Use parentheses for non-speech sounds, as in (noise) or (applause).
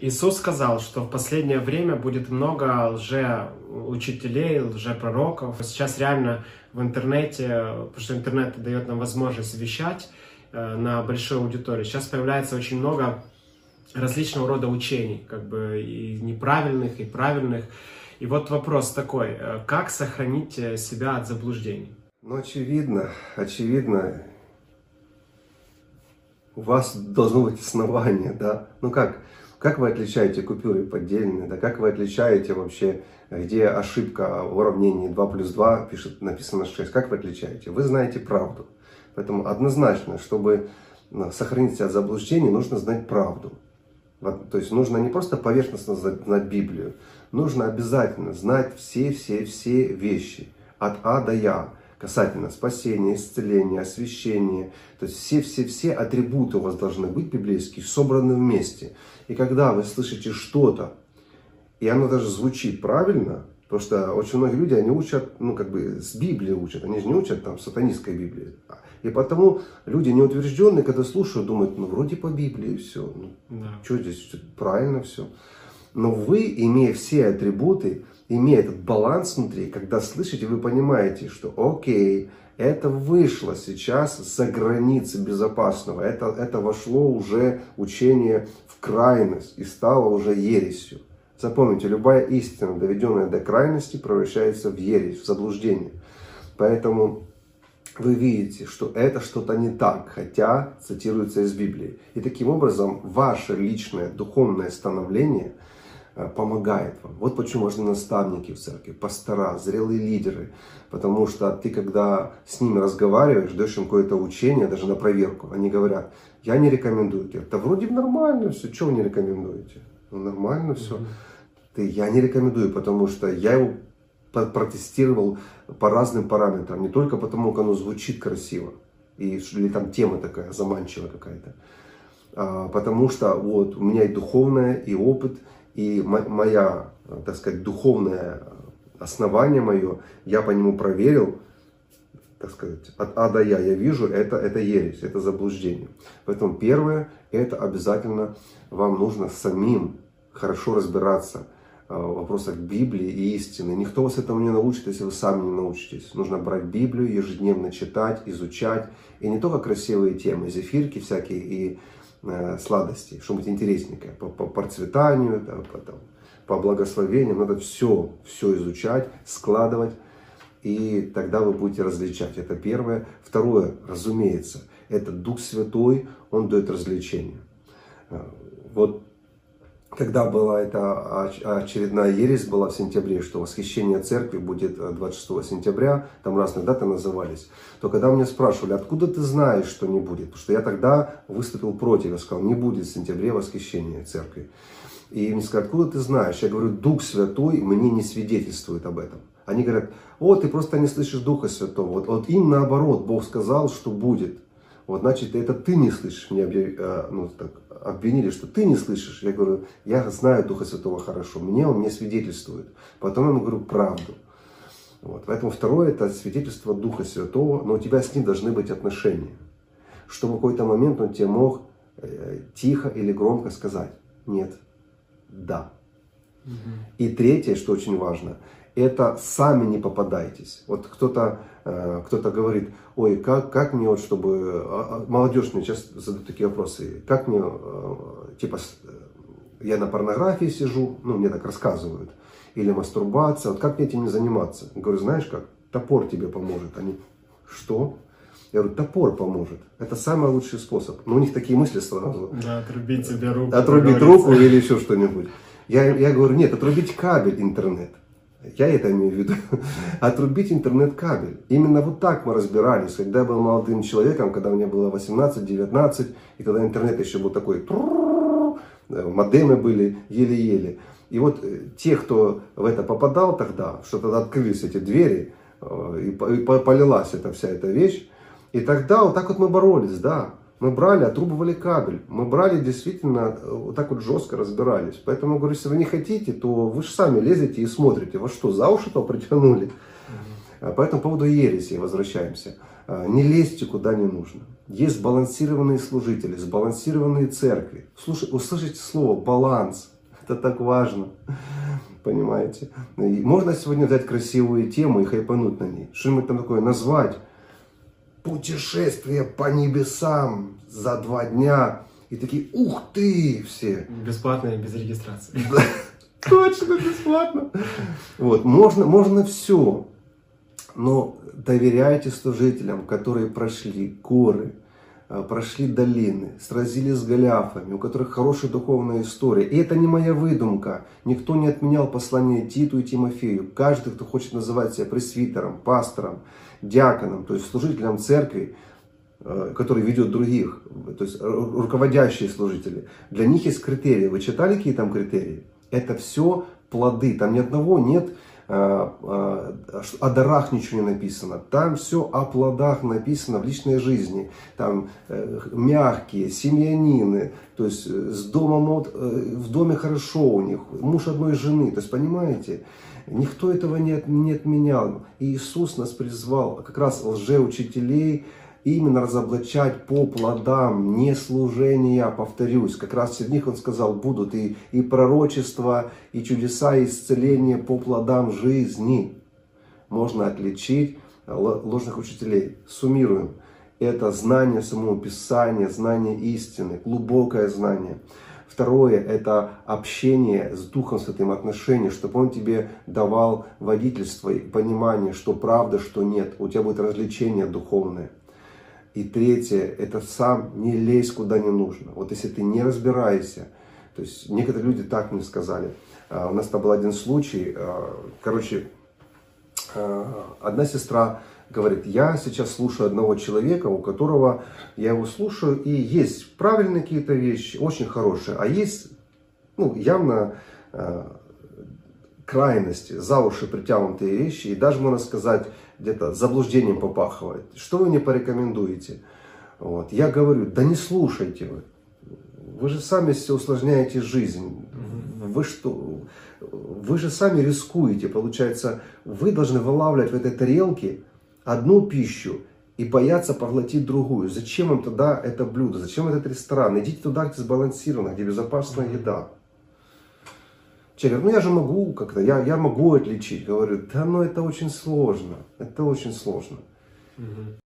Иисус сказал, что в последнее время будет много лжеучителей, лжепророков. Сейчас реально в интернете, потому что интернет дает нам возможность вещать э, на большой аудитории, сейчас появляется очень много различного рода учений, как бы и неправильных, и правильных. И вот вопрос такой, э, как сохранить э, себя от заблуждений? Ну, очевидно, очевидно, у вас должно быть основание, да. Ну как, как вы отличаете купюры поддельные, да, как вы отличаете вообще, где ошибка в уравнении 2 плюс 2 пишет, написано 6, как вы отличаете? Вы знаете правду. Поэтому однозначно, чтобы ну, сохранить себя от заблуждений, нужно знать правду. То есть нужно не просто поверхностно знать Библию, нужно обязательно знать все-все-все вещи от А до Я касательно спасения, исцеления, освящения. То есть все-все-все атрибуты у вас должны быть библейские, собраны вместе. И когда вы слышите что-то, и оно даже звучит правильно, потому что очень многие люди, они учат, ну как бы с Библии учат, они же не учат там сатанистской Библии. И потому люди неутвержденные, когда слушают, думают, ну вроде по Библии все, ну, да. что здесь, правильно все. Но вы, имея все атрибуты, имея этот баланс внутри, когда слышите, вы понимаете, что окей, это вышло сейчас за границы безопасного, это, это вошло уже учение в крайность и стало уже ересью. Запомните, любая истина, доведенная до крайности, превращается в ересь, в заблуждение. Поэтому вы видите, что это что-то не так, хотя цитируется из Библии. И таким образом ваше личное духовное становление – помогает вам. Вот почему важны наставники в церкви, пастора, зрелые лидеры. Потому что ты, когда с ними разговариваешь, даешь им какое-то учение, даже на проверку, они говорят, я не рекомендую тебе. Да вроде нормально все, что вы не рекомендуете? Ну, нормально все. Ты, я не рекомендую, потому что я его протестировал по разным параметрам. Не только потому, как оно звучит красиво, и, или там тема такая заманчивая какая-то. А, потому что вот у меня и духовное, и опыт, и моя, так сказать, духовное основание мое, я по нему проверил, так сказать, от А до Я, я вижу, это, это ересь, это заблуждение. Поэтому первое, это обязательно вам нужно самим хорошо разбираться а, в вопросах Библии и истины. Никто вас этому не научит, если вы сами не научитесь. Нужно брать Библию, ежедневно читать, изучать. И не только красивые темы, зефирки всякие и Э, сладостей, что-нибудь интересненькое по, по процветанию, да, по, там, по благословениям. Надо все, все изучать, складывать, и тогда вы будете различать. Это первое. Второе, разумеется, это Дух Святой, Он дает развлечение. Э, вот когда была эта очередная ересь была в сентябре, что восхищение церкви будет 26 э, сентября, там разные даты назывались, то когда меня спрашивали, откуда ты знаешь, что не будет, потому что я тогда выступил против, я сказал, не будет в сентябре восхищения церкви. И мне сказали, откуда ты знаешь? Я говорю, Дух Святой мне не свидетельствует об этом. Они говорят, о, ты просто не слышишь Духа Святого. Вот, вот им наоборот, Бог сказал, что будет. Вот значит, это ты не слышишь, мне объяв... Э, ну, так, обвинили, что ты не слышишь. Я говорю, я знаю Духа Святого хорошо, мне он не свидетельствует. Потом я ему говорю правду. Вот. Поэтому второе это свидетельство Духа Святого, но у тебя с ним должны быть отношения. Чтобы в какой-то момент он тебе мог э, тихо или громко сказать нет, да. Угу. И третье, что очень важно, это сами не попадайтесь. Вот кто-то э, кто говорит, ой, как, как мне вот, чтобы... А, а, молодежь мне сейчас задают такие вопросы. Как мне, э, типа, э, я на порнографии сижу, ну, мне так рассказывают. Или мастурбация, вот как мне этим не заниматься? Я говорю, знаешь как, топор тебе поможет. Они, что? Я говорю, топор поможет. Это самый лучший способ. Но у них такие мысли сразу. Да, отрубить тебе руку. Отрубить руку или еще что-нибудь. Я, я говорю, нет, отрубить кабель интернет. Я это имею в виду. (laughs) Отрубить интернет-кабель. Именно вот так мы разбирались, когда я был молодым человеком, когда мне было 18-19, и когда интернет еще был такой, модемы были еле-еле. И вот э, те, кто в это попадал тогда, что тогда открылись эти двери, э, и полилась эта вся эта вещь, и тогда вот так вот мы боролись, да. Мы брали, отрубывали кабель. Мы брали действительно, э, вот так вот жестко разбирались. Поэтому, говорю, если вы не хотите, то вы же сами лезете и смотрите. Во что, за уши то притянули? Угу. По этому поводу ереси возвращаемся. э, не лезьте куда не нужно. Есть сбалансированные служители, сбалансированные церкви. Слушай, услышите слово «баланс». (laughs) Это так важно. Понимаете? И можно сегодня взять красивую тему и хайпануть на ней. Что-нибудь там такое назвать. Путешествие по небесам за два дня. И такие, ух ты, все. Бесплатно и без регистрации. (laughs) Точно, бесплатно. Вот, можно, можно все. Но доверяйте служителям, которые прошли горы, прошли долины, сразились с Голиафами, у которых хорошая духовная история. И это не моя выдумка. Никто не отменял послание Титу и Тимофею. Каждый, кто хочет называть себя пресвитером, пастором, диаконом, то есть служителем церкви, э, который ведет других, то есть руководящие служители, для них есть критерии. Вы читали, какие там критерии? Это все плоды, там ни одного нет Э, э, о дарах ничего не написано. Там все о плодах написано в личной жизни. Там э, мягкие, семьянины, то есть с домом, в доме хорошо у них, муж одной жены. То есть, понимаете, никто этого не, не отменял. И Иисус нас призвал как раз лжеучителей, именно разоблачать по плодам, не служения, повторюсь. Как раз среди них он сказал, будут и, и пророчества, и чудеса, и исцеления по плодам жизни. Можно отличить ложных учителей. Суммируем. Это знание самого Писания, знание истины, глубокое знание. Второе – это общение с Духом Святым, отношения, чтобы Он тебе давал водительство и понимание, что правда, что нет. У тебя будет развлечение духовное. И третье, это сам не лезь куда не нужно. Вот если ты не разбираешься, то есть некоторые люди так мне сказали. А, у нас там был один случай, а, короче, а, одна сестра говорит, я сейчас слушаю одного человека, у которого я его слушаю, и есть правильные какие-то вещи, очень хорошие, а есть, ну, явно крайности, за уши притянутые вещи, и даже, можно сказать, где-то заблуждением попахивает. Что вы мне порекомендуете? Вот. Я говорю, да не слушайте вы. Вы же сами все усложняете жизнь. Вы что? Вы же сами рискуете. Получается, вы должны вылавливать в этой тарелке одну пищу и бояться поглотить другую. Зачем вам тогда это блюдо? Зачем этот ресторан? Идите туда, где сбалансировано, где безопасная еда. Человек ну я же могу как-то, я, я могу отличить. Говорю, да ну это очень сложно, это очень сложно. Угу.